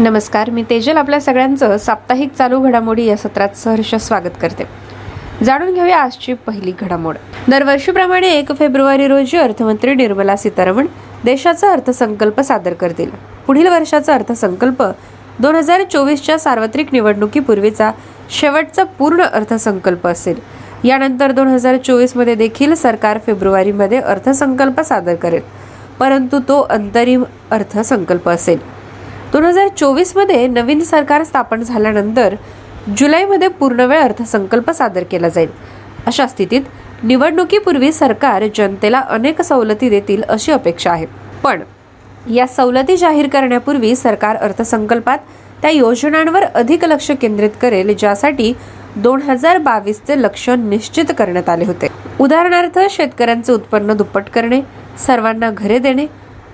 नमस्कार मी तेजल. आपल्या सगळ्यांचं साप्ताहिक चालू घडामोडी या सत्रात सहर्ष स्वागत करते. जाणून घेऊया आजची पहिली घडामोड. दरवर्षीप्रमाणे एक फेब्रुवारी रोजी अर्थमंत्री निर्मला सीतारामन देशाचा अर्थसंकल्प सादर करतील. पुढील वर्षाचा अर्थसंकल्प दोन हजार चोवीसच्या सार्वत्रिक निवडणुकीपूर्वीचा शेवटचा पूर्ण अर्थसंकल्प असेल. यानंतर दोन हजार चोवीसमध्ये देखील सरकार फेब्रुवारीमध्ये अर्थसंकल्प सादर करेल परंतु तो अंतरिम अर्थसंकल्प असेल. दोन हजार चोवीसमध्ये नवीन सरकार स्थापन झाल्यानंतर जुलैमध्ये पूर्णवेळ अर्थसंकल्प सादर केला जाईल. अशा स्थितीत निवडणुकीपूर्वी सरकार जनतेला अनेक सवलती देतील अशी अपेक्षा आहे. पण या सवलती जाहीर करण्यापूर्वी सरकार अर्थसंकल्पात त्या योजनांवर अधिक लक्ष केंद्रित करेल ज्यासाठी दोन हजार बावीसचे लक्ष निश्चित करण्यात आले होते. उदाहरणार्थ शेतकऱ्यांचे उत्पन्न दुप्पट करणे सर्वांना घरे देणे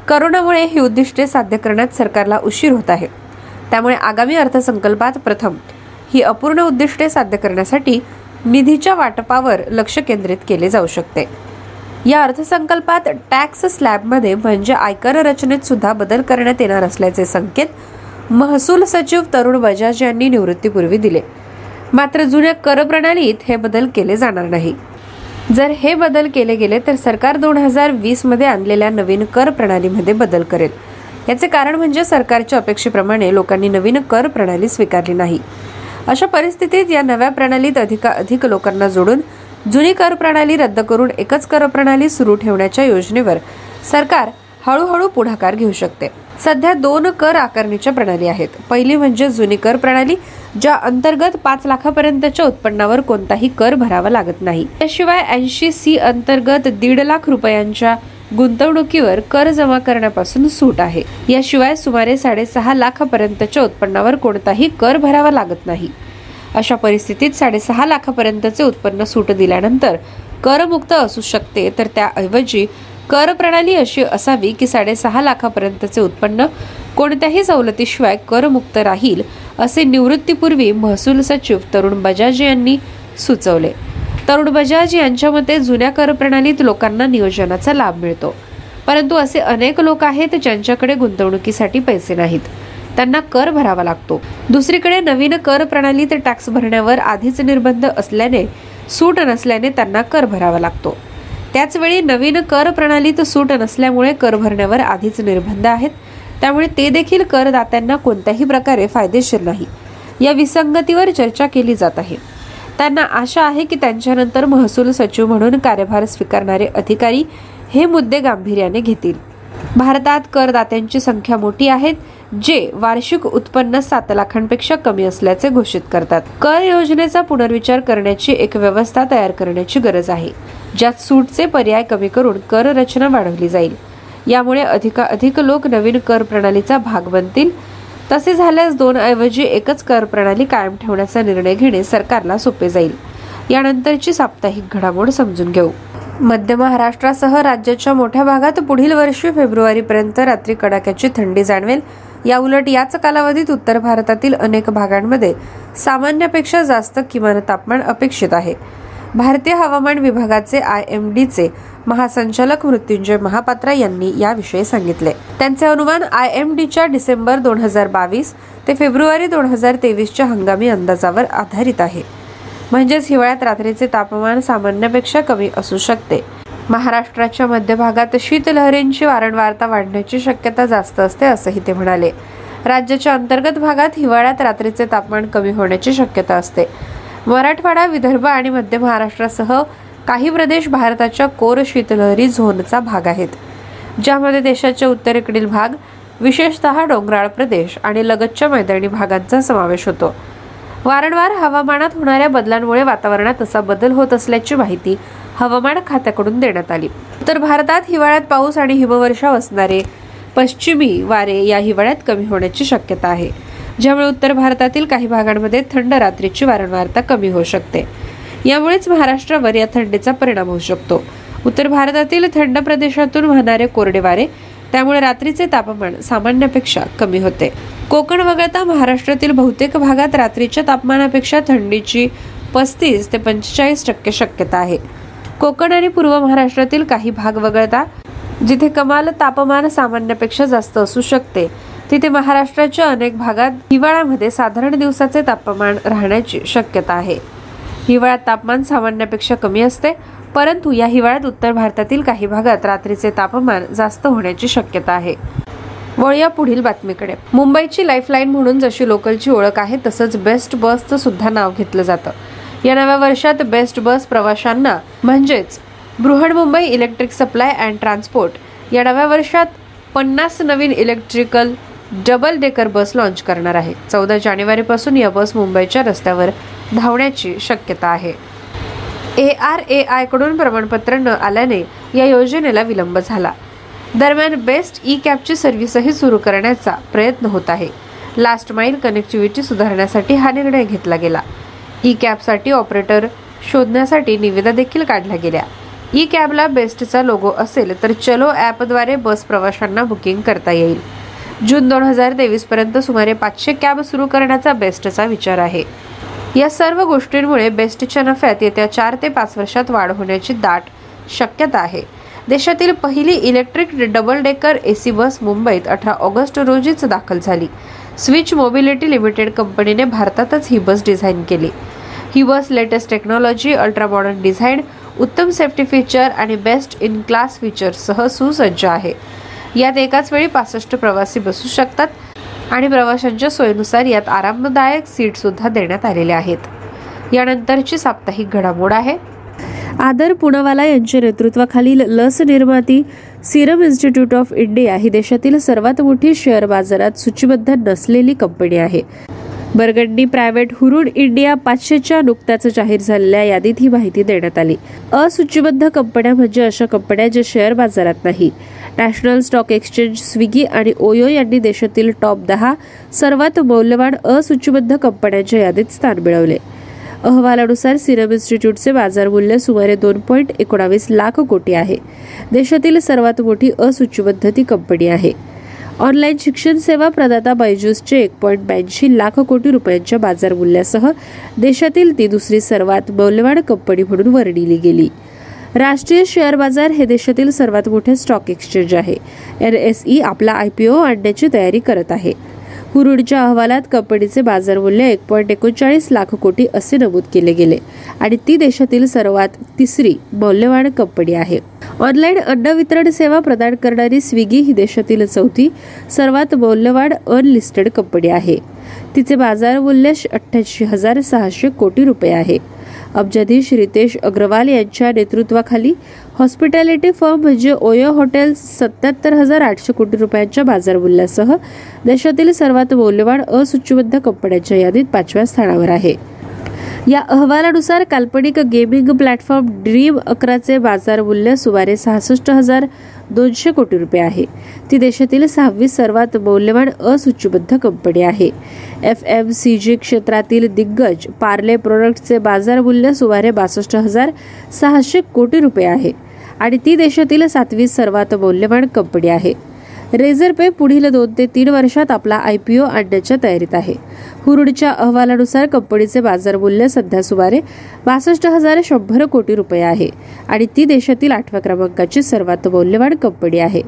करोनामुळे ही उद्दिष्टे साध्य करण्यात सरकारला उशीर होत आहे. त्यामुळे आगामी अर्थसंकल्पात प्रथम ही अपूर्ण उद्दिष्टे साध्य करण्यासाठी निधीच्या वाटपावर लक्ष केंद्रित केले जाऊ शकते. या अर्थसंकल्पात टॅक्स स्लॅबमध्ये म्हणजे आयकर रचनेत सुद्धा बदल करण्यात येणार असल्याचे संकेत महसूल सचिव तरुण बजाज यांनी निवृत्तीपूर्वी दिले. मात्र जुन्या कर प्रणालीत हे बदल केले जाणार नाही. जर हे बदल केले गेले तर सरकार दोन हजार वीसमध्ये आणलेल्या नवीन कर प्रणालीमध्ये बदल करेल. याचे कारण म्हणजे सरकारच्या अपेक्षेप्रमाणे लोकांनी नवीन कर प्रणाली स्वीकारली नाही. अशा परिस्थितीत या नव्या प्रणालीत अधिकाधिक लोकांना जोडून जुनी कर प्रणाली रद्द करून एकच कर प्रणाली सुरू ठेवण्याच्या योजनेवर सरकार हळूहळू पुढाकार घेऊ शकते. सध्या दोन कर आकारणीच्या प्रणाली आहेत. पहिली म्हणजे जुनी कर प्रणाली ज्या अंतर्गत पाच लाखापर्यंतच्या उत्पन्नावर कोणताही कर भरावा लागत नाही. त्याशिवाय ऐंशी सी अंतर्गत दीड लाख रुपयांच्या गुंतवणुकीवर कर जमा करण्यापासून सूट आहे. याशिवाय सुमारे साडेसहा लाखापर्यंतच्या उत्पन्नावर कोणताही कर भरावा लागत नाही. अशा परिस्थितीत साडेसहा लाखापर्यंतचे उत्पन्न सूट दिल्यानंतर करमुक्त असू शकते तर त्याऐवजी कर प्रणाली अशी असावी की साडेसहा लाखापर्यंतचे उत्पन्न कोणत्याही सवलतीशिवाय करमुक्त राहील असे निवृत्तीपूर्वी महसूल सचिव तरुण बजाज यांनी सुचवले. तरुण बजाज यांच्या मते जुन्या कर प्रणालीत लोकांना नियोजनाचा लाभ मिळतो. परंतु असे अनेक लोक आहेत ज्यांच्याकडे गुंतवणुकीसाठी पैसे नाहीत. त्यांना कर भरावा लागतो. दुसरीकडे नवीन कर प्रणालीत टॅक्स भरण्यावर आधीच निर्बंध असल्याने सूट नसल्याने त्यांना कर भरावा लागतो. त्याचवेळी नवीन कर प्रणालीत सूट नसल्यामुळे कर भरण्यावर आधीच निर्बंध आहेत. त्यामुळे ते देखील करदात्यांना कोणत्याही प्रकारे फायदेशीर नाही. या विसंगतीवर चर्चा केली जात आहे. त्यांना आशा आहे की त्यांच्यानंतर महसूल सचिव म्हणून कार्यभार स्वीकारणारे अधिकारी हे मुद्दे गांभीर्याने घेतील. भारतात करदात्यांची संख्या मोठी आहेत जे वार्षिक उत्पन्न सात लाखांपेक्षा कमी असल्याचे घोषित करतात. कर योजनेचा पुनर्विचार करण्याची एक व्यवस्था तयार करण्याची गरज आहे ज्यात सूटचे पर्याय कमी करून कर रचना वाढवली जाईल. यामुळे अधिकाधिक लोक नवीन कर प्रणालीचा भाग बनतील. तसे झाल्यास दोन ऐवजी एकच कर प्रणाली कायम ठेवण्याचा निर्णय घेणे सरकारला सोपे जाईल. यानंतरची साप्ताहिक घडामोड समजून घेऊ. मध्य महाराष्ट्रासह राज्याच्या मोठ्या भागात पुढील वर्षी फेब्रुवारीपर्यंत रात्री कडाक्याची थंडी जाणवेल. या उलट याच कालावधीत उत्तर भारतातील अनेक भागांमध्ये सामान्यापेक्षा जास्त किमान तापमान अपेक्षित आहे. भारतीय हवामान विभागाचे आय एम डीचे महासंचालक मृत्युंजय महापात्रा यांनी याविषयी सांगितले. त्यांचे अनुमान आय एम डीच्या डिसेंबर दोन हजार बावीस ते फेब्रुवारी दोन हजार तेवीसच्या हंगामी अंदाजावर आधारित आहे. म्हणजेच हिवाळ्यात रात्रीचे तापमान सामान्यापेक्षा कमी असू शकते. महाराष्ट्राच्या मध्य भागात शीतलहरींची वारंवारता वाढण्याची शक्यता जास्त असते असंही ते म्हणाले. राज्याच्या अंतर्गत भागात हिवाळ्यात रात्रीचे तापमान कमी होण्याची शक्यता असते. मराठवाडा विदर्भ आणि मध्य महाराष्ट्रासह काही प्रदेश भारताच्या कोर शीतलहरी झोनचा भाग आहेत. ज्यामध्ये देशाच्या उत्तरेकडील भाग विशेषतः डोंगराळ प्रदेश आणि लगतच्या मैदानी भागांचा समावेश होतो. वारंवार हवामानात होणाऱ्या बदलांमुळे वातावरणात असा बदल होत असल्याची माहिती हवामान खात्याकडून देण्यात आली. तर भारतात हिवाळ्यात पाऊस आणि हिमवर्षाव असणारे पश्चिमी वारे या हिवाळ्यात कमी होण्याची शक्यता आहे. ज्यामुळे उत्तर भारतातील काही भागांमध्ये थंड रात्रीची वारंवारता कमी होऊ शकते. यामुळेच महाराष्ट्रावर या थंडीचा परिणाम होऊ शकतो. उत्तर भारतातील थंड प्रदेशातून वाहणारे कोरडे वारे त्यामुळे रात्रीचे तापमान सामान्यापेक्षा कमी होते. कोकण वगळता महाराष्ट्रातील बहुतेक भागात रात्रीच्या तापमानापेक्षा थंडीची पस्तीस ते पंचेचाळीस टक्के शक्यता आहे. कोकण आणि पूर्व महाराष्ट्रातील काही भाग वगळता जिथे कमाल तापमान सामान्यापेक्षा जास्त असू शकते तिथे महाराष्ट्राच्या अनेक भागात हिवाळ्यामध्ये साधारण दिवसाचे तापमान राहण्याची शक्यता आहे. हिवाळ्यात तापमान सामान्यापेक्षा कमी असते परंतु या हिवाळ्यात उत्तर भारतातील काही भागात रात्रीचे तापमान जास्त होण्याची शक्यता आहे. वळूया पुढील बातमीकडे. मुंबईची लाईफलाईन म्हणून जशी लोकलची ओळख आहे तसंच बेस्ट बसचं सुद्धा नाव घेतलं जातं. या नव्या वर्षात बेस्ट बस प्रवाशांना म्हणजेच Brihanmumbai electric supply and transport या नव्या वर्षात पन्नास नवीन electrical double decker bus launch करणार आहे. चौदा जानेवारीपासून या बस मुंबईच्या रस्त्यावर धावण्याची शक्यता आहे. ए आर ए आयकडून प्रमाणपत्र न आल्याने या योजनेला विलंब झाला. दरम्यान बेस्ट ई कॅबची सर्व्हिसही सुरू करण्याचा प्रयत्न होत आहे. लास्ट माईल कनेक्टिव्हिटी सुधारण्यासाठी हा निर्णय घेतला गेला. ई कॅबसाठी ऑपरेटर शोधण्यासाठी निविदा देखील काढल्या गेल्या. ई कॅबला बेस्टचा लोगो असेल तर चलो ॲपद्वारे बस प्रवाशांना बुकिंग करता येईल. जून दोन हजार तेवीस पर्यंत सुमारे पाचशे कॅब सुरू करण्याचा बेस्टचा विचार आहे. या सर्व गोष्टींमुळे बेस्टच्या नफ्यात येत्या चार ते पाच वर्षात वाढ होण्याची दाट शक्यता आहे. देशातील पहिली electric double decker AC bus मुंबईत अठरा ऑगस्ट रोजीच दाखल झाली. स्विच मोबिलिटी लिमिटेड कंपनीने भारतातच ही बस डिझाईन केली. ही bus latest technology ultra modern design उत्तम सेफ्टी फीचर आणि बेस्ट इन क्लास फीचर्ससह सुसज्ज आहे. यात एकाच वेळी पासष्ट प्रवासी बसू शकतात आणि प्रवाशांच्या सोयीनुसार यात आरामदायक सीटसुद्धा देण्यात आलेले आहेत. यानंतरची साप्ताहिक घडामोड आहे. आदर पुनावाला यांच्या नेतृत्वाखालील लस निर्माती सिरम इन्स्टिट्यूट ऑफ इंडिया ही देशातील सर्वात मोठी शेअर बाजारात सूचीबद्ध नसलेली कंपनी आहे. बरगड्डी प्रायव्हेट हुरुड इंडिया पाचशेच्या नुकत्याच जाहीर झालेल्या यादीत ही माहिती देण्यात आली. असूचीबद्ध कंपन्या म्हणजे अशा कंपन्या ज्या शेअर बाजारात नाही. नॅशनल स्टॉक एक्सचेंज स्विगी आणि ओयो यांनी देशातील टॉप दहा सर्वात मौल्यवान असूचीबद्ध कंपन्यांच्या यादीत स्थान मिळवले. अहवालानुसार सिरम इन्स्टिट्यूटचे बाजार मूल्य सुमारे दोन पॉईंट एकोणावीस लाख कोटी आहे. देशातील सर्वात मोठी असूचीबद्ध ती कंपनी आहे. ऑनलाईन शिक्षण सेवा प्रदाता बायजूसचे एक पॉईंट ब्याऐंशी लाख कोटी रुपयांच्या बाजार मूल्यासह देशातील ती दुसरी सर्वात मौल्यवान कंपनी म्हणून वर्णिली गेली. राष्ट्रीय शेअर बाजार हे देशातील सर्वात मोठे स्टॉक एक्सचेंज आहे. एन एस ई आपला आयपीओ आणण्याची तयारी करत आहे. हुरुडच्या अहवालात कंपनीचे बाजार मूल्य एक पॉईंट एकोणचाळीस लाख कोटी असे नमूद केले गेले. आणि ती देशातील सर्वात तिसरी मौल्यवान कंपनी आहे. ऑनलाईन अन्न वितरण सेवा प्रदान करणारी स्विगी ही देशातील चौथी सर्वात मौल्यवान अनलिस्टेड कंपनी आहे. तिचे बाजार मूल्य अठ्ठ्याऐंशी हजार सहाशे कोटी रुपये आहे. अब्जाधीश रितेश अग्रवाल यांच्या नेतृत्वाखाली हॉस्पिटॅलिटी फर्म म्हणजे ओयो हॉटेल्स सत्याहत्तर हजार आठशे कोटी रुपयांच्या बाजार मूल्यासह देशातील सर्वात मौल्यवान असूचीबद्ध कंपन्यांच्या यादीत पाचव्या स्थानावर आहे. या अहवालानुसार काल्पनिक गेमिंग प्लॅटफॉर्म ड्रीम अकराचे बाजार मूल्य सुमारे सहासष्ट हजार दोनशे कोटी रुपये आहे. ती देशातील सहावी सर्वात मौल्यवान असूचीबद्ध कंपनी आहे. एफ एम सी जी क्षेत्रातील दिग्गज पार्ले प्रोडक्टचे बाजार मूल्य सुमारे बासष्ट हजार सहाशे कोटी रुपये आहे. आणि ती देशातील सातवी सर्वात मौल्यवान कंपनी आहे. रेझर पे पुढील दोन ते तीन वर्षात आपला आयपीओ आणण्याच्या तयारीत आहे. हुरुडच्या अहवालानुसार कंपनीचे बाजार मूल्य सध्या सुमारे बासष्ट हजार शंभर कोटी रुपये आहे आणि ती देशातील आठव्या क्रमांकाची सर्वात मौल्यवान कंपनी आहे.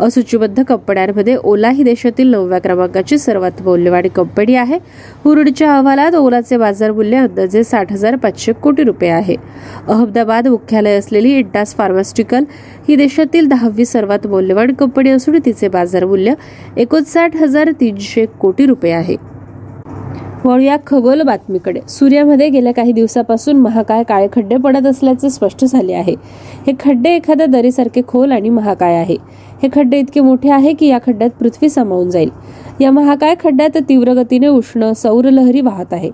असूचीबद्ध कंपन्यांमध्ये ओला ही देशातील नवव्या क्रमांकाची सर्वात मौल्यवान कंपनी आहे. हुरुडच्या अहवालात ओलाचे बाजार मूल्य अंदाजे साठ हजार पाचशे कोटी रुपये आहे. अहमदाबाद मुख्यालय असलेली इंडास फार्मास्युटिकल ही देशातील दहावी सर्वात मौल्यवान कंपनी असून तिचे बाजार मूल्य एकोणसाठ हजार तीनशे कोटी रुपये आहे. वळूया खगोल बातमीकडे. सूर्यामध्ये गेल्या काही दिवसापासून महाकाय काळे खड्डे पडत असल्याचे स्पष्ट झाले आहे. हे खड्डे एखाद्या दरीसारखे खोल आणि महाकाय आहे. हे खड्डे इतके मोठे आहे की या खड्ड्यात पृथ्वी सामावून जाईल. या महाकाय खड्ड्यात तीव्र गतीने उष्ण सौर लहरी वाहत आहे.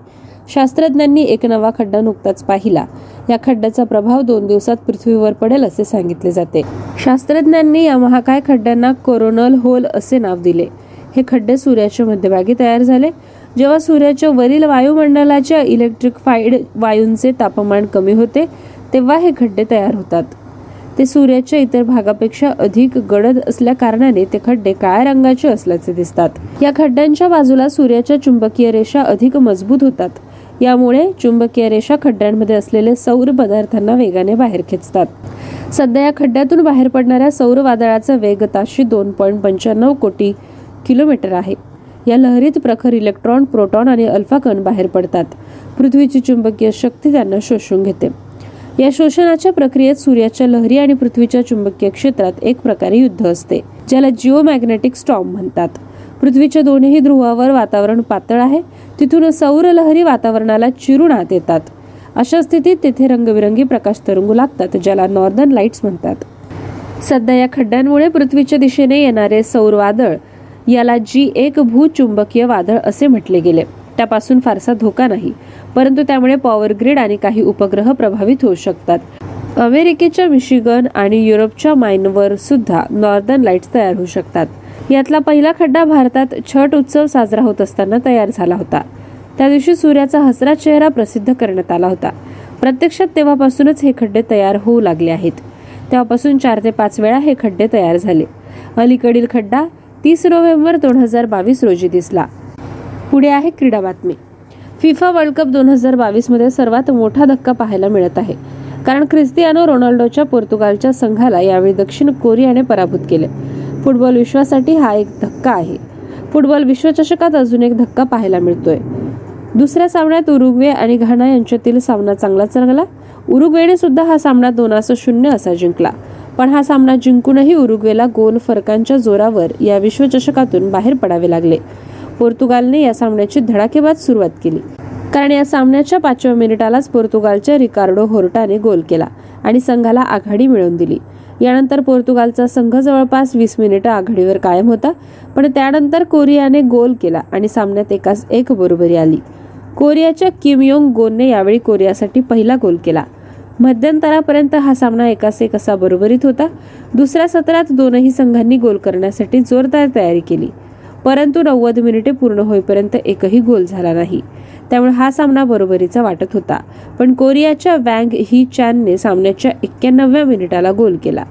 शास्त्रज्ञांनी एक नवा खड्डा नुकताच पाहिला. या खड्ड्याचा प्रभाव दोन दिवसात पृथ्वीवर पडेल असे सांगितले जाते. शास्त्रज्ञांनी या महाकाय खड्ड्यांना कोरोनल होल असे नाव दिले. हे खड्डे सूर्याच्या मध्यभागी तयार झाले. जेव्हा सूर्याच्या वरील वायुमंडलाच्या इलेक्ट्रिकफाईड वायूंचे तापमान कमी होते तेव्हा हे खड्डे तयार होतात. ते सूर्याच्या इतर भागापेक्षा अधिक गडद असल्या कारणाने ते खड्डे काळ्या रंगाचे असल्याचे दिसतात. या खड्ड्यांच्या बाजूला सूर्याच्या चुंबकीय रेषा अधिक मजबूत होतात. यामुळे चुंबकीय रेषा खड्ड्यांमध्ये असलेले सौर पदार्थांना वेगाने बाहेर खेचतात. सध्या या खड्ड्यातून बाहेर पडणाऱ्या सौर वादळाचा वेग ताशी दोन पॉईंट पंच्याण्णव कोटी किलोमीटर आहे. या लहरीत प्रखर इलेक्ट्रॉन प्रोटॉन आणि अल्फा कण बाहेर पडतात. पृथ्वीची चुंबकीय शक्ती त्यांना शोषून घेते. या शोषणाच्या प्रक्रियेत सूर्याच्या लहरी आणि पृथ्वीच्या चुंबकीय क्षेत्रात एक प्रकारे युद्ध असते ज्याला जिओ मॅग्नेटिक स्टॉम म्हणतात. पृथ्वीच्या दोन्ही ध्रुवावर वातावरण पातळ आहे. तिथून सौर लहरी वातावरणाला चिरून आत येतात. अशा स्थितीत तेथे रंगबिरंगी प्रकाश तरंगू लागतात ज्याला नॉर्दर्न लाईट्स म्हणतात. सध्या या खड्ड्यांमुळे पृथ्वीच्या दिशेने येणारे सौर वादळ याला जी एक भूचुंबकीय वादळ असे म्हटले गेले. त्यापासून फारसा धोका नाही परंतु त्यामुळे पॉवर ग्रीड आणि काही उपग्रह प्रभावित होऊ शकतात. अमेरिकेच्या मिशिगन आणि युरोपच्या माइनवर सुद्धा नॉर्दर्न लाईट्स तयार होऊ शकतात. यातला पहिला खड्डा भारतात छठ उत्सव साजरा होत असताना तयार झाला होता. त्या दिवशी सूर्याचा हसरा चेहरा प्रसिद्ध करण्यात आला होता. प्रत्यक्षात तेव्हापासूनच हे खड्डे तयार होऊ लागले आहेत. तेव्हापासून चार ते पाच वेळा हे खड्डे तयार झाले. अलीकडील खड्डा तीस नोव्हेंबर दोन हजार बावीस रोजी दिसला. पुढे आहे क्रीडा बातमी. फिफा वर्ल्ड कप दोन हजार बावीसमध्ये सर्वात मोठा धक्का पाहायला मिळत आहे. कारण ख्रिस्तियानो रोनाल्डोच्या पोर्तुगालच्या संघाला यावेळी दक्षिण कोरियाने पराभूत केले. फुटबॉल विश्वासाठी हा एक धक्का आहे. फुटबॉल विश्वचषकात अजून एक धक्का पाहायला मिळतोय. दुसऱ्या सामन्यात उरुग्वे आणि घाना यांच्यातील सामना चांगला रंगला. उरुग्वेने सुद्धा हा सामना दोनास शून्य असा जिंकला. पण हा सामना जिंकूनही उरुग्वेला गोल फरकांच्या जोरावर या विश्वचषकातून बाहेर पडावे लागले. पोर्तुगालने या सामन्याची धडाकेबाद सुरुवात केली. कारण या सामन्याच्या पाचव्या मिनिटालाच पोर्तुगालच्या रिकार्डो होर्टाने गोल केला आणि संघाला आघाडी मिळवून दिली. यानंतर पोर्तुगालचा संघ जवळपास वीस मिनिटं आघाडीवर कायम होता पण त्यानंतर कोरियाने गोल केला आणि सामन्यात एकाच एक बरोबरी आली. कोरियाच्या किमयोंग गोनने यावेळी कोरियासाठी पहिला गोल केला. मध्यंतरापर्यंत हा सामना एकास एक असा बरोबरीत होता. दुसऱ्या सत्रात दोनही संघांनी गोल करण्यासाठी जोरदार तयारी केली. परंतु नव्वद मिनिटे पूर्ण होईपर्यंत एकही गोल झाला नाही. त्यामुळे हा सामना बरोबरीचा वाटत होता. पण कोरियाच्या वँग ही चॅनने सामन्याच्या एक्क्याण्णव्या मिनिटाला गोल केला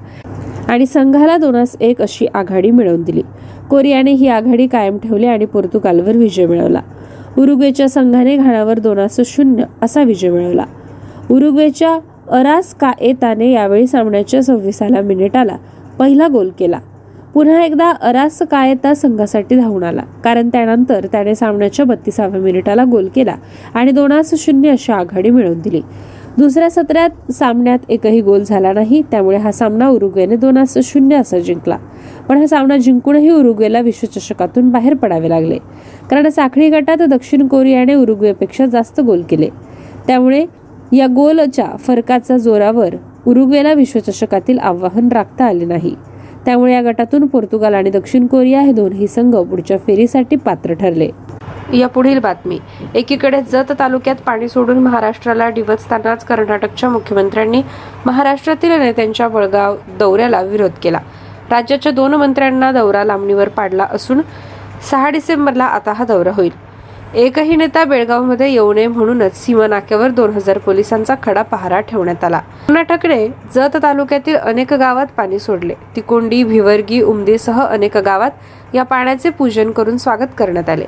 आणि संघाला दोनास एक अशी आघाडी मिळवून दिली. कोरियाने ही आघाडी कायम ठेवली आणि पोर्तुगालवर विजय मिळवला. उरुग्वेच्या संघाने घाणावर दोनास शून्य असा विजय मिळवला. उरुग्वेच्या अरास काएताने यावेळी सामन्याच्या सव्वीसाला मिनिटाला पहिला गोल केला. पुन्हा एकदा अरास कायता संघासाठी धावून आला. कारण त्यानंतर त्याने सामन्याच्या बत्तीसाव्या मिनिटाला गोल केला आणि दोनास शून्य अशी आघाडी मिळवून दिली. दुसऱ्या सत्रात सामन्यात एकही गोल झाला नाही त्यामुळे हा सामना उरुग्वेने दोनास शून्य असा जिंकला. पण हा सामना जिंकूनही उरुग्वेला विश्वचषकातून बाहेर पडावे लागले. कारण साखळी गटात दक्षिण कोरियाने उरुग्वेपेक्षा जास्त गोल केले. त्यामुळे या गोलच्या फरकाचा जोरावर उरुग्वेला विश्वचषकातील आव्हान राखता आले नाही. त्यामुळे या गटातून पोर्तुगाल आणि दक्षिण कोरिया हे दोन्ही संघ पुढच्या फेरीसाठी पात्र ठरले. या पुढील बातमी. एकीकडे जत तालुक्यात पाणी सोडून महाराष्ट्राला डिवचतानाच कर्नाटकच्या मुख्यमंत्र्यांनी महाराष्ट्रातील नेत्यांच्या बळगाव दौऱ्याला विरोध केला. राज्याच्या दोन मंत्र्यांना दौरा लांबणीवर पाडला असून सहा डिसेंबरला आता हा दौरा होईल. एकही नेता बेळगावमध्ये येऊ नये म्हणूनच सीमा नाक्यावर दोन हजार पोलिसांचा खडा पहारा ठेवण्यात आला. कर्नाटकने जत तालुक्यातील अनेक गावात पाणी सोडले. तिकोंडी भिवर्गी उमदेसह अनेक गावात या पाण्याचे पूजन करून स्वागत करण्यात आले.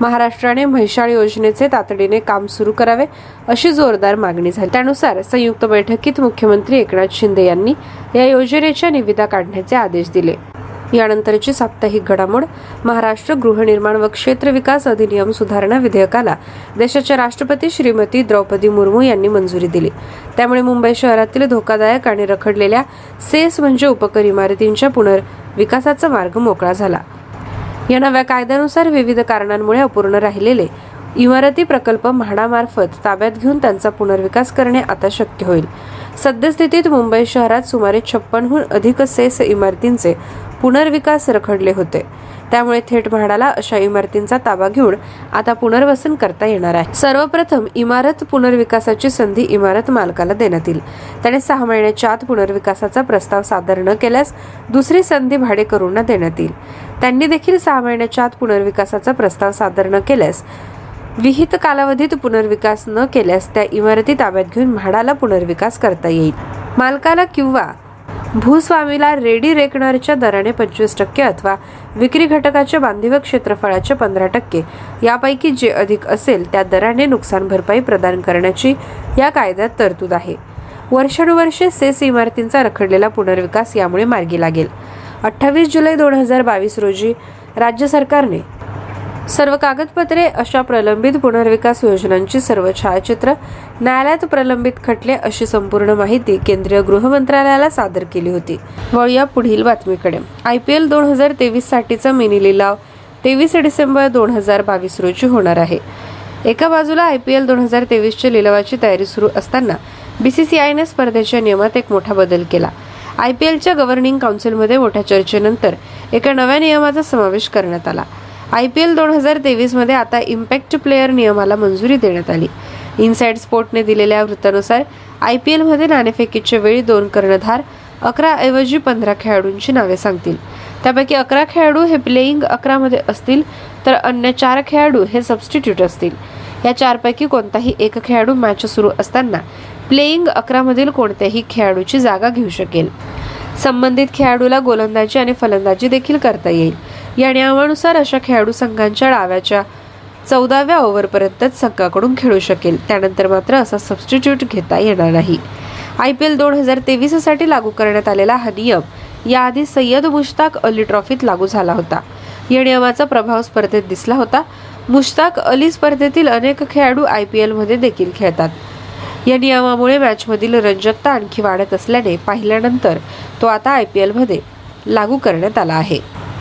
महाराष्ट्राने म्हैसाळ योजनेचे तातडीने काम सुरू करावे अशी जोरदार मागणी झाली. त्यानुसार संयुक्त बैठकीत मुख्यमंत्री एकनाथ शिंदे यांनी या योजनेच्या निविदा काढण्याचे आदेश दिले. यानंतरची साप्ताहिक घडामोड महाराष्ट्र गृहनिर्माण व क्षेत्र विकास अधिनियम सुधारणा विधेयकाला देशाच्या राष्ट्रपती श्रीमती द्रौपदी मुर्मू यांनी मंजुरी दिली. त्यामुळे मुंबई शहरातील धोकादायक आणि रखडलेल्या सेस म्हणजे उपकर इमारतींच्या पुनर्विकासाचा मार्ग मोकळा झाला. या नव्या कायद्यानुसार विविध कारणांमुळे अपूर्ण राहिलेले इमारती प्रकल्प म्हाडामार्फत ताब्यात घेऊन त्यांचा पुनर्विकास करणे आता शक्य होईल. सद्यस्थितीत मुंबई शहरात सुमारे छप्पनहून अधिक सेस इमारतींचे पुनर्विकास रखडले होते. त्यामुळे थेट म्हाडाला अशा इमारतींचा ताबा घेऊन आता पुनर्वसन करता येणार आहे. सर्वप्रथम इमारत पुनर्विकासाची संधी इमारत मालकाला देण्यात येईल. त्याने सहा महिन्याच्या आत पुनर्विकासाचा प्रस्ताव सादर न केल्यास दुसरी संधी भाडेकरूंना देण्यात येईल. त्यांनी देखील सहा महिन्याच्या आत पुनर्विकासाचा प्रस्ताव सादर न केल्यास विहित कालावधीत पुनर्विकास न केल्यास त्या इमारती ताब्यात घेऊन म्हाडाला पुनर्विकास करता येईल. मालकाला किंवा भूस्वामीला रेडी रेकनरच्या दराने पंचवीस टक्के अथवा विक्री घटकाच्या बांधिव क्षेत्रफळाच्या पंधरा टक्के. यापैकी जे अधिक असेल त्या दराने नुकसान भरपाई प्रदान करण्याची या कायद्यात तरतूद आहे. वर्षानुवर्षे सेस इमारतींचा रखडलेला पुनर्विकास यामुळे मार्गी लागेल. अठ्ठावीस जुलै दोन हजार बावीस रोजी राज्य सरकारने सर्व कागदपत्रे अशा प्रलंबित पुनर्विकास योजनांची सर्व छायाचित्र न्यायालयात प्रलंबित खटले अशी संपूर्ण माहिती केंद्रीय गृह मंत्रालयाला सादर केली होती. वळूया पुढील बातमीकडे. आय पी एल दोन हजार तेवीस साठीचा मिनी लिलाव तेवीस डिसेंबर दोन हजार बावीस रोजी होणार आहे. एका बाजूला आय पी एल दोन हजार तेवीसच्या लिलावाची तयारी सुरू असताना बीसीसीआयने स्पर्धेच्या नियमात एक मोठा बदल केला. आय पी एलच्या गव्हर्निंग काउन्सिलमध्ये मोठ्या चर्चेनंतर एका नव्या नियमाचा समावेश करण्यात आला. आय पी एल दोन हजार तेवीसमध्ये आता इम्पॅक्ट प्लेअर नियमाला मंजुरी देण्यात आली. इनसाइड स्पोर्टने दिलेल्या वृत्तानुसार आय पी एलमध्ये नाणेफेकीच्या वेळी दोन कर्णधार अकरा ऐवजी पंधरा खेळाडूंची नावे सांगतील. त्यापैकी अकरा खेळाडू हे प्लेईंग अकरामध्ये असतील तर अन्य चार खेळाडू हे सबस्टिट्यूट असतील. या चारपैकी कोणताही एक खेळाडू मॅच सुरू असताना प्लेईंग अकरामधील कोणत्याही खेळाडूची जागा घेऊ शकेल. संबंधित खेळाडूला गोलंदाजी आणि फलंदाजी देखील करता येईल. या नियमानुसार अशा खेळाडू संघांच्या डाव्याच्या चौदाव्या ओव्हरपर्यंतच संघाकडून खेळू शकेल. त्यानंतर मात्र असा सबस्टिट्यूट घेता येणार नाही. आय पी एल दोन हजार तेवीससाठी लागू करण्यात आलेला हा नियम याआधी सय्यद मुश्ताक अली ट्रॉफीत लागू झाला होता. या नियमाचा प्रभाव स्पर्धेत दिसला होता. मुश्ताक अली स्पर्धेतील अनेक खेळाडू आय पी एलमध्ये देखील खेळतात. या नियमामुळे मॅचमधील रंजकता आणखी वाढत असल्याने पाहिल्यानंतर तो आता आय पी एलमध्ये लागू करण्यात आला आहे.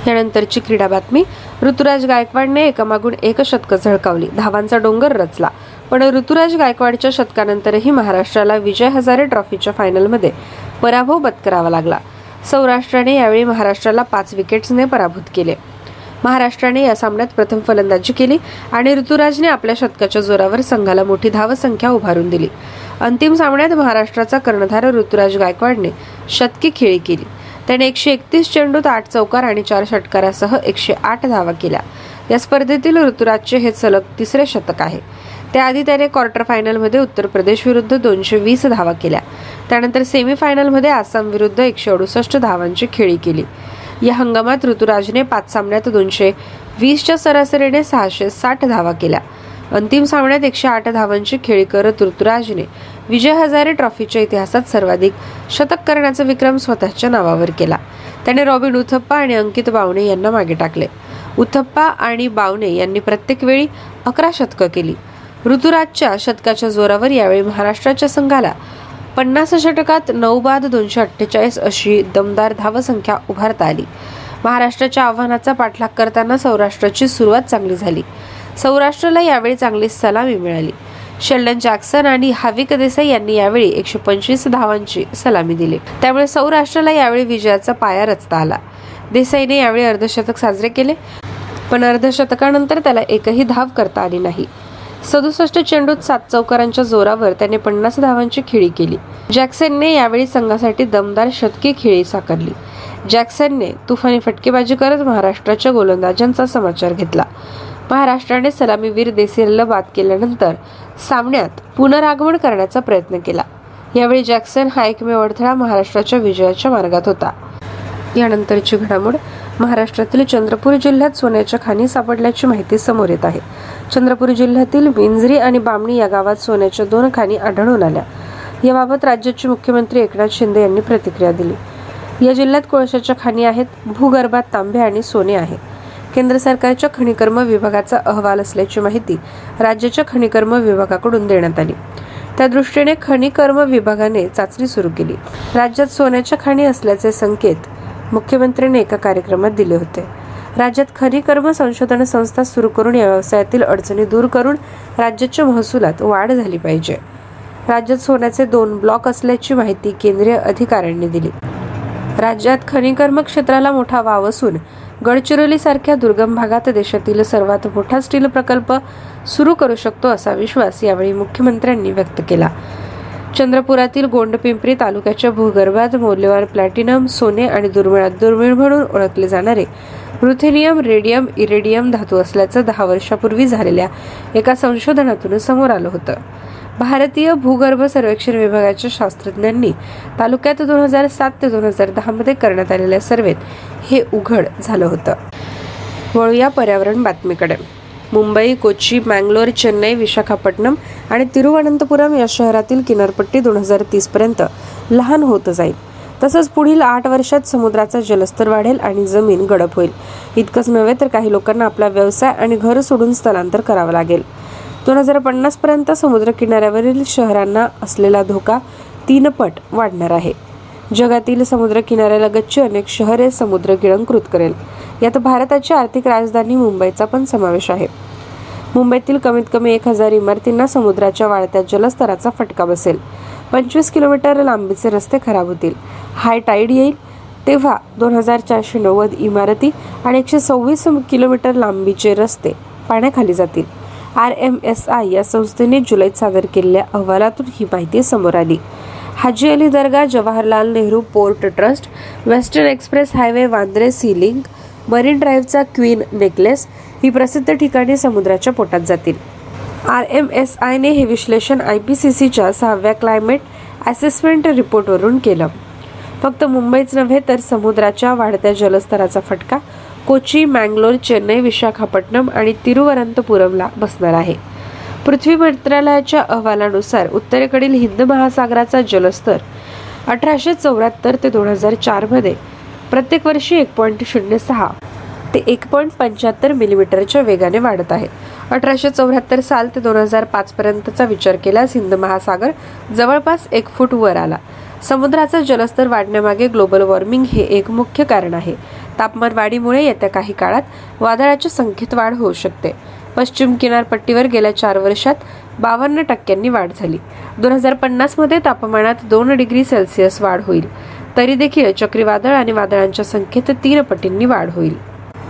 यानंतरची क्रीडा बातमी. ऋतुराज गायकवाडने एकामागून एक शतक झळकावली. धावांचा डोंगर रचला. पण ऋतुराज गायकवाडच्या शतकानंतरही महाराष्ट्राला विजय हजारे ट्रॉफीच्या फायनलमध्ये पराभव पत्करावा लागला. सौराष्ट्राने यावेळी महाराष्ट्राला पाच विकेट्सने पराभूत केले. महाराष्ट्राने या सामन्यात प्रथम फलंदाजी केली आणि ऋतुराजने आपल्या शतकाच्या जोरावर संघाला मोठी धावसंख्या उभारून दिली. अंतिम सामन्यात महाराष्ट्राचा कर्णधार ऋतुराज गायकवाडने शतकी खेळी केली. त्याने एकशे एकतीस चेंडूत आठ चौकार आणि चार षटकारासह एकशे आठ धावा केल्या. या स्पर्धेतील ऋतुराजचे हे सलग तिसरे शतक आहे. त्याआधी त्याने क्वार्टर फायनलमध्ये उत्तर प्रदेश विरुद्ध दोनशे वीस धावा केल्या. त्यानंतर सेमीफायनलमध्ये आसाम विरुद्ध एकशे अडुसष्ट धावांची खेळी केली. या हंगामात ऋतुराजने पाच सामन्यात दोनशे वीसच्या सरासरीने सहाशे साठ धावा केल्या. अंतिम सामन्यात एकशे आठ धावांची खेळी करत ऋतुराजने विजय हजारे ट्रॉफीच्या इतिहासात सर्वाधिक शतक करण्याचा विक्रम स्वतःच्या नावावर केला. त्याने रॉबिन उथप्पा आणि अंकित बावणे यांना मागे टाकले. उथप्पा आणि बावणे यांनी प्रत्येक वेळी अकरा शतकं केली. ऋतुराजच्या शतकाच्या जोरावर यावेळी महाराष्ट्राच्या संघाला पन्नास षटकात नऊ बाद दोनशे अठ्ठेचाळीस अशी दमदार धावसंख्या उभारता आली. महाराष्ट्राच्या आव्हानाचा पाठलाग करताना सौराष्ट्राची सुरुवात चांगली झाली. सौराष्ट्राला यावेळी चांगली सलामी मिळाली. शेल्डन जॅक्सन आणि हाविक देसाई यांनी यावेळी एकशे पंचवीस धावांची सलामी दिली. त्यामुळे सौराष्ट्राला यावेळी विजयाचा पाया रचता आला. देसाईने यावेळी अर्धशतक साजरे केले पण अर्धशतकानंतर त्याला एकही धाव करता आली नाही. सदुसष्ट चेंडूत सात चौकारांच्या जोरावर त्याने पन्नास धावांची खेळी केली. जॅक्सनने यावेळी संघासाठी दमदार शतकी खेळी साकारली. जॅक्सनने तुफानी फटकेबाजी करत महाराष्ट्राच्या गोलंदाजांचा समाचार घेतला. महाराष्ट्राने सलामीवीर देसेलला बाद केल्यानंतर सामन्यात पुनरागमन करण्याचा प्रयत्न केला. यावेळी जॅक्सन हा एकमेव अडथळा महाराष्ट्राच्या विजयाच्या मार्गात होता. यानंतरची घडामोड महाराष्ट्रातील चंद्रपूर जिल्ह्यात सोन्याच्या खाणी सापडल्याची माहिती समोर येत आहे. चंद्रपूर जिल्ह्यातील विंजरी आणि बामणी या गावात सोन्याच्या दोन खाणी आढळून आल्या. याबाबत राज्याचे मुख्यमंत्री एकनाथ शिंदे यांनी प्रतिक्रिया दिली. या जिल्ह्यात कोळशाच्या खाणी आहेत भूगर्भात तांबे आणि सोने आहे. केंद्र सरकारच्या खनिकर्म विभागाचा अहवाल असल्याची माहिती राज्याच्या खनिकर्म विभागाकडून देण्यात आली. त्या दृष्टीने खनिकर्म विभागाने चाचणी सुरू केली. राज्यात सोन्याच्या खाणी असल्याचे संकेत मुख्यमंत्र्यांनी एका कार्यक्रमात दिले होते. राज्यात खनिकर्म संशोधन संस्था सुरू करून या व्यवसायातील अडचणी दूर करून राज्याच्या महसुलात वाढ झाली पाहिजे. राज्यात सोन्याचे दोन ब्लॉक असल्याची माहिती केंद्रीय अधिकाऱ्यांनी दिली. राज्यात खनिकर्म क्षेत्राला मोठा वाव असून गडचिरोलीसारख्या दुर्गम भागात देशातील सर्वात मोठा स्टील प्रकल्प सुरू करू शकतो असा विश्वास यावेळी मुख्यमंत्र्यांनी व्यक्त केला. चंद्रपुरातील गोंडपिंपरी तालुक्याच्या भूगर्भात मौल्यवान प्लॅटिनम सोने आणि दुर्मिळात दुर्मिळ म्हणून ओळखले जाणारे रुथेनियम रेडियम इरेडियम धातू असल्याचं दहा वर्षापूर्वी झालेल्या एका संशोधनातून समोर आलं होतं. भारतीय भूगर्भ सर्वेक्षण विभागाच्या शास्त्रज्ञांनी तालुक्यात दोन हजार सात ते दोन हजार दहा मध्ये करण्यात आलेल्या सर्वेत हे उघड झालं होतं. वळूया पर्यावरण बातमीकडे. मुंबई कोची मँगलोर चेन्नई विशाखापट्टणम आणि तिरुवनंतपुरम या शहरातील किनारपट्टी दोन हजार तीस पर्यंत लहान होत जाईल. तसंच पुढील आठ वर्षात समुद्राचा जलस्तर वाढेल आणि जमीन गडप होईल. इतकंच नव्हे तर काही लोकांना आपला व्यवसाय आणि घर सोडून स्थलांतर करावं लागेल. दोन हजार पन्नास पर्यंत समुद्र किनाऱ्यावरील शहरांना असलेला धोका तीन पट वाढणार आहे. जगातील समुद्र किनाऱ्यालगतची अनेक शहरे समुद्र गिळंकृत करेल. यात भारताची आर्थिक राजधानी मुंबईचा पण समावेश आहे. मुंबईतील कमीत कमी एक हजार इमारतींना समुद्राच्या वाढत्या जलस्तराचा फटका बसेल. पंचवीस किलोमीटर लांबीचे रस्ते खराब होतील. हाय टाईड येईल. तेव्हा दोन हजार चारशे नव्वद इमारती आणि एकशे सव्वीस किलोमीटर लांबीचे रस्ते पाण्याखाली जातील. आर एम एस आय या संस्थेने जुलैत सादर केलेल्या अहवालातून ही माहिती समोर आली. Haji Ali Dargah Jawaharlal Nehru port trust western express highway Vandre sea link Marine ड्राईव्हचा queen necklace ही प्रसिद्ध ठिकाणी समुद्राच्या पोटात जातील. आर एम एस आयने हे विश्लेषण आय पी सी सीच्या सहाव्या क्लायमेट असेसमेंट रिपोर्टवरून केलं. फक्त मुंबईच नव्हे तर समुद्राच्या वाढत्या जलस्तराचा फटका कोची मँगलोर चेन्नई विशाखापट्टणम आणि तिरुवनंतपुरमला बसणार आहे. पृथ्वी मंत्रालयाच्या अहवालानुसार उत्तरेकडील हिंद महासागराचा जलस्तर अठराशे चौऱ्याहत्तर ते दोन हजार चारमध्ये प्रत्येक वर्षी एक पॉईंट शून्य सहा ते एक पॉईंट पंच्याहत्तर मिलीमीटरच्या वेगाने वाढत आहे. अठराशे चौऱ्याहत्तर साल ते दोन हजार पाचपर्यंतचा विचार केल्यास हिंद महासागर जवळपास एक फूट वर आला. समुद्राचा जलस्तर वाढण्यामागे ग्लोबल वॉर्मिंग हे एक मुख्य कारण आहे. तापमान वाढीमुळे येत्या काही काळात वादळाच्या संख्येत वाढ होऊ शकते. पश्चिम किनारपट्टीवर गेल्या चार वर्षात बावन्न टक्क्यांनी वाढ झाली. दोन हजार पन्नासमध्ये तापमानात दोन डिग्री सेल्सिअस वाढ होईल. तरी देखील चक्रीवादळ आणि वादळांच्या संख्येत तीन पटींनी वाढ होईल.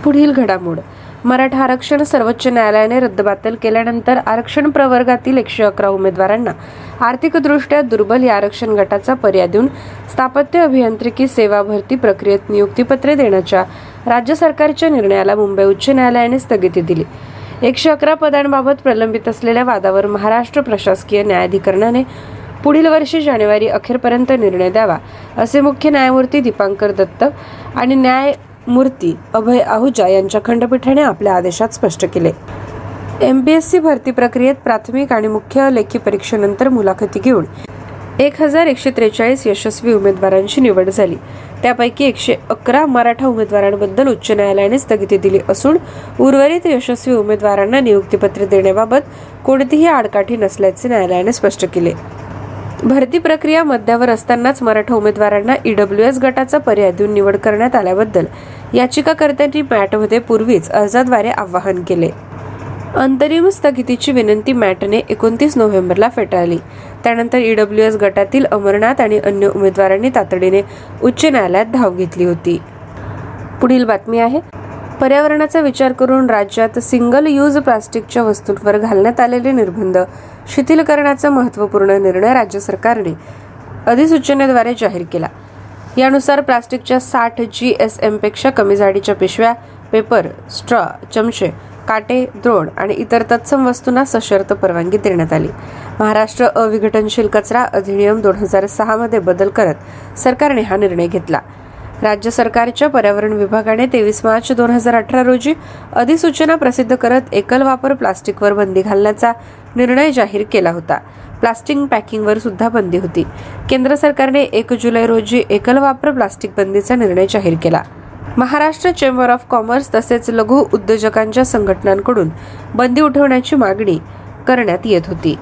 पुढील घडामोड. मराठा आरक्षण सर्वोच्च न्यायालयाने रद्दबातल केल्यानंतर आरक्षण प्रवर्गातील एकशे अकरा उमेदवारांना आर्थिकदृष्ट्या दुर्बल या आरक्षण गटाचा पर्याय देऊन स्थापत्य अभियांत्रिकी सेवा भरती प्रक्रियेत नियुक्तीपत्रे देण्याच्या राज्य सरकारच्या निर्णयाला मुंबई उच्च न्यायालयाने स्थगिती दिली. एकशे अकरा पदांबाबत प्रलंबित असलेल्या वादावर महाराष्ट्र प्रशासकीय न्यायाधिकरणाने पुढील वर्षी जानेवारी अखेरपर्यंत निर्णय द्यावा असे मुख्य न्यायमूर्ती दीपांकर दत्त आणि न्याय मूर्ती अभय आहुजा यांच्या खंडपीठाने आपल्या आदेशात स्पष्ट केले. एम बी एस सी भरती प्रक्रियेत प्राथमिक आणि मुख्य लेखी परीक्षेनंतर मुलाखती घेऊन एक हजार एकशे त्रेचाळीस यशस्वी उमेदवारांची निवड झाली. त्यापैकी एकशे अकरा मराठा उमेदवारांबद्दल उच्च न्यायालयाने स्थगिती दिली असून उर्वरित यशस्वी उमेदवारांना नियुक्तीपत्र देण्याबाबत कोणतीही आडकाठी नसल्याचे न्यायालयाने स्पष्ट केले. भरती प्रक्रिया मध्यावर असतानाच मराठा उमेदवारांना ईडब्ल्यू एस गटाचा पर्याय देऊन निवड करण्यात आल्याबद्दल याचिकाकर्त्यांनी मॅटमध्ये पूर्वीच अर्जाद्वारे आवाहन केले. अंतरिम स्थगितीची विनंती मॅटने एकोणतीस नोव्हेंबरला फेटाळली. त्यानंतर ईडब्ल्यू एस गटातील अमरनाथ आणि अन्य उमेदवारांनी तातडीने उच्च न्यायालयात धाव घेतली होती. पुढील बातमी आहे. पर्यावरणाचा विचार करून राज्यात सिंगल यूज प्लास्टिकच्या वस्तूंवर घालण्यात आलेले निर्बंध शिथिल करण्याचा महत्त्वपूर्ण निर्णय राज्य सरकारने अधिसूचनेद्वारे जाहीर केला. यानुसार प्लास्टिकच्या साठ जी एस एमपेक्षा कमी जाडीच्या पिशव्या पेपर स्ट्रॉ चमचे काटे द्रोण आणि इतर तत्सम वस्तूंना सशर्त परवानगी देण्यात आली. महाराष्ट्र अविघटनशील कचरा अधिनियम दोन हजार सहा मध्ये बदल करत सरकारने हा निर्णय घेतला. राज्य सरकारच्या पर्यावरण विभागाने तेवीस मार्च दोन हजार अठरा रोजी अधिसूचना प्रसिद्ध करत एकल वापर प्लास्टिकवर बंदी घालण्याचा निर्णय जाहीर केला होता. प्लास्टिक पॅकिंगवर सुद्धा बंदी होती. केंद्र सरकारने एक जुलै रोजी एकल वापर प्लास्टिक बंदीचा निर्णय जाहीर केला. महाराष्ट्र चेंबर ऑफ कॉमर्स तसेच लघु उद्योजकांच्या संघटनांकडून बंदी उठवण्याची मागणी करण्यात येत होती.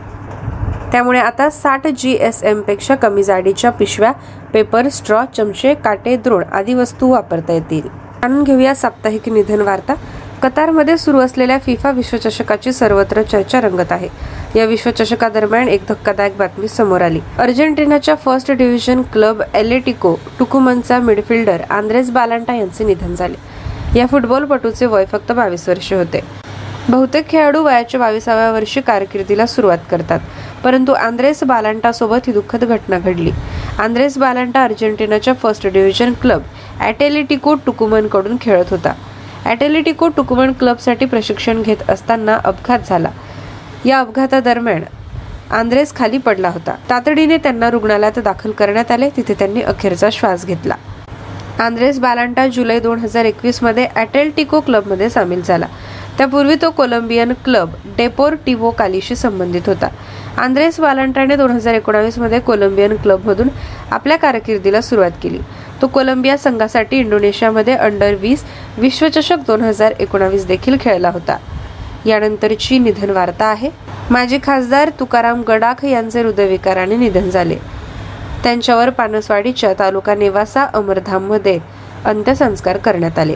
त्यामुळे आता साठ जी एस एमपेक्षा कमी जाडीच्या पिशव्या पेपर स्ट्रॉ चमचे काटे द्रोण आदी वस्तू वापरता येतील. जाणून घेऊया साप्ताहिक निधन वार्ता. कतारमध्ये सुरू असलेल्या फिफा विश्वचषकाची सर्वत्र चर्चा रंगत आहे. या विश्वचषकादरम्यान एक धक्कादायक बातमी समोर आली. अर्जेंटिनाच्या फर्स्ट डिव्हिजन क्लब एलेटिको टुकुमनचा मिडफिल्डर आंद्रेस बालांटा यांचे निधन झाले. या फुटबॉलपटूचे वय फक्त बावीस वर्षे होते. बहुतेक खेळाडू वयाच्या बावीसाव्या वर्षी कारकिर्दीला सुरुवात करतात. परंतु आंद्रेस बालांटासोबत ही दुःखद घटना घडली. आंद्रेस बालांटा अर्जेंटिनाच्या फर्स्ट डिव्हिजन क्लब ॲटेलिटिको टुकुमनकडून खेळत होता. ॲटेलिटिको टुकुमन क्लबसाठी प्रशिक्षण घेत असताना अपघात झाला. या अपघातादरम्यान आंद्रेस खाली पडला होता. तातडीने त्यांना रुग्णालयात दाखल करण्यात आले. तिथे त्यांनी अखेरचा श्वास घेतला. आंद्रेस बालांटा जुलै दोन हजार एकवीसमध्ये क्लबमध्ये सामील झाला. त्यापूर्वी तो कोलंबियन क्लब डेपोर्टिव्हो कालीशी संबंधित होता. आंद्रेस वालंटाने दोन हजार एकोणावीसमध्ये कोलंबियन क्लबमधून आपल्या कारकिर्दीला सुरुवात केली. तो कोलंबिया संघासाठी इंडोनेशियामध्ये अंडर वीस विश्वचषक दोन हजार एकोणावीस देखील खेळला होता. यानंतरची निधन वार्ता आहे. माजी खासदार तुकाराम गडाख यांचे हृदयविकाराने निधन झाले. त्यांच्यावर पानसवाडीच्या तालुका नेवासा अमरधाममध्ये अंत्यसंस्कार करण्यात आले.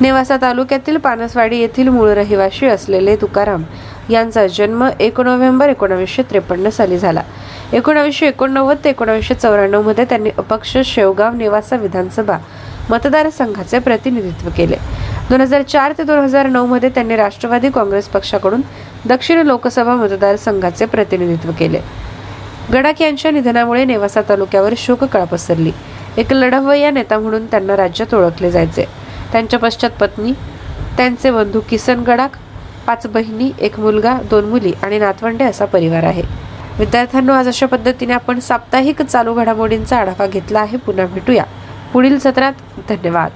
नेवासा तालुक्यातील पानसवाडी येथील मूळ रहिवाशी असलेले तुकाराम यांचा जन्म एक नोव्हेंबर एकोणावीसशे त्रेपन्न साली झाला. एकोणावीसशे एकोणनव्वद ते एकोणावीसशे चौऱ्याण्णवमध्ये त्यांनी अपक्ष शेवगाव नेवासा विधानसभा मतदारसंघाचे प्रतिनिधित्व केले. दोन हजार चार ते दोन हजार नऊ मध्ये त्यांनी राष्ट्रवादी काँग्रेस पक्षाकडून दक्षिण लोकसभा मतदारसंघाचे प्रतिनिधित्व केले. गडाख यांच्या निधनामुळे नेवासा तालुक्यावर शोककळा पसरली. एक लढवय्या नेता म्हणून त्यांना राज्यात ओळखले जायचे. त्यांच्या पश्चात पत्नी त्यांचे बंधू किसन गडाख पाच बहिणी एक मुलगा दोन मुली आणि नातवंडे असा परिवार आहे. विद्यार्थ्यांनो आज अशा पद्धतीने आपण साप्ताहिक चालू घडामोडींचा आढावा घेतला आहे. पुन्हा भेटूया. पुढील सत्रात धन्यवाद.